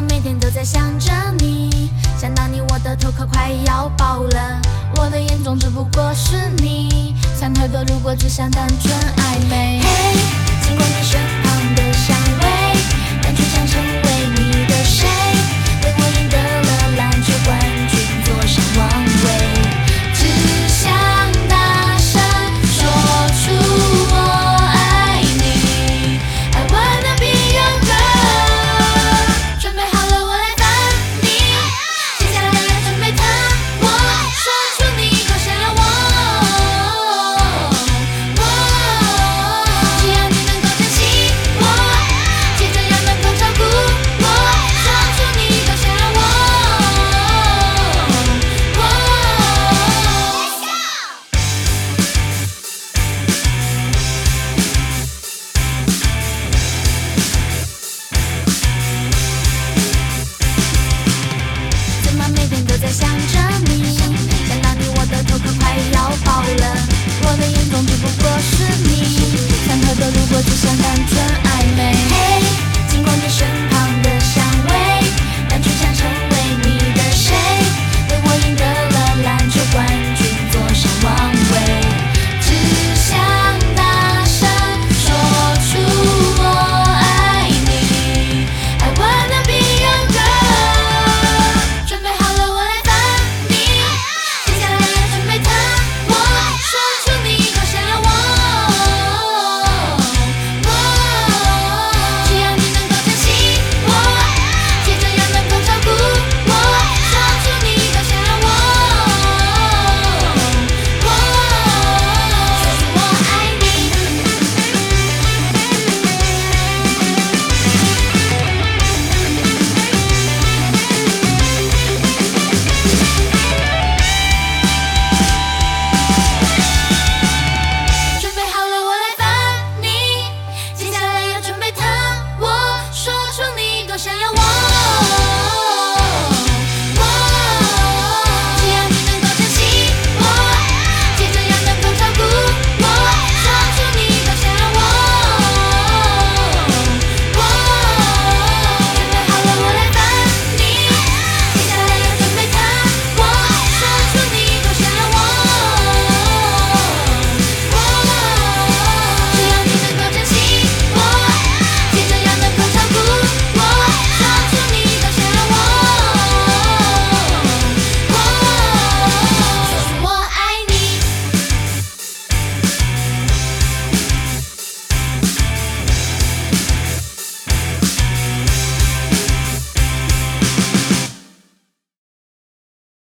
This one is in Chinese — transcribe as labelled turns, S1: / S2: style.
S1: 每天都在想着你，想到你我的头壳快要爆了，我的眼中只不过是你，想太多如果只想单纯暧昧。嘿，经过你身旁的。我想着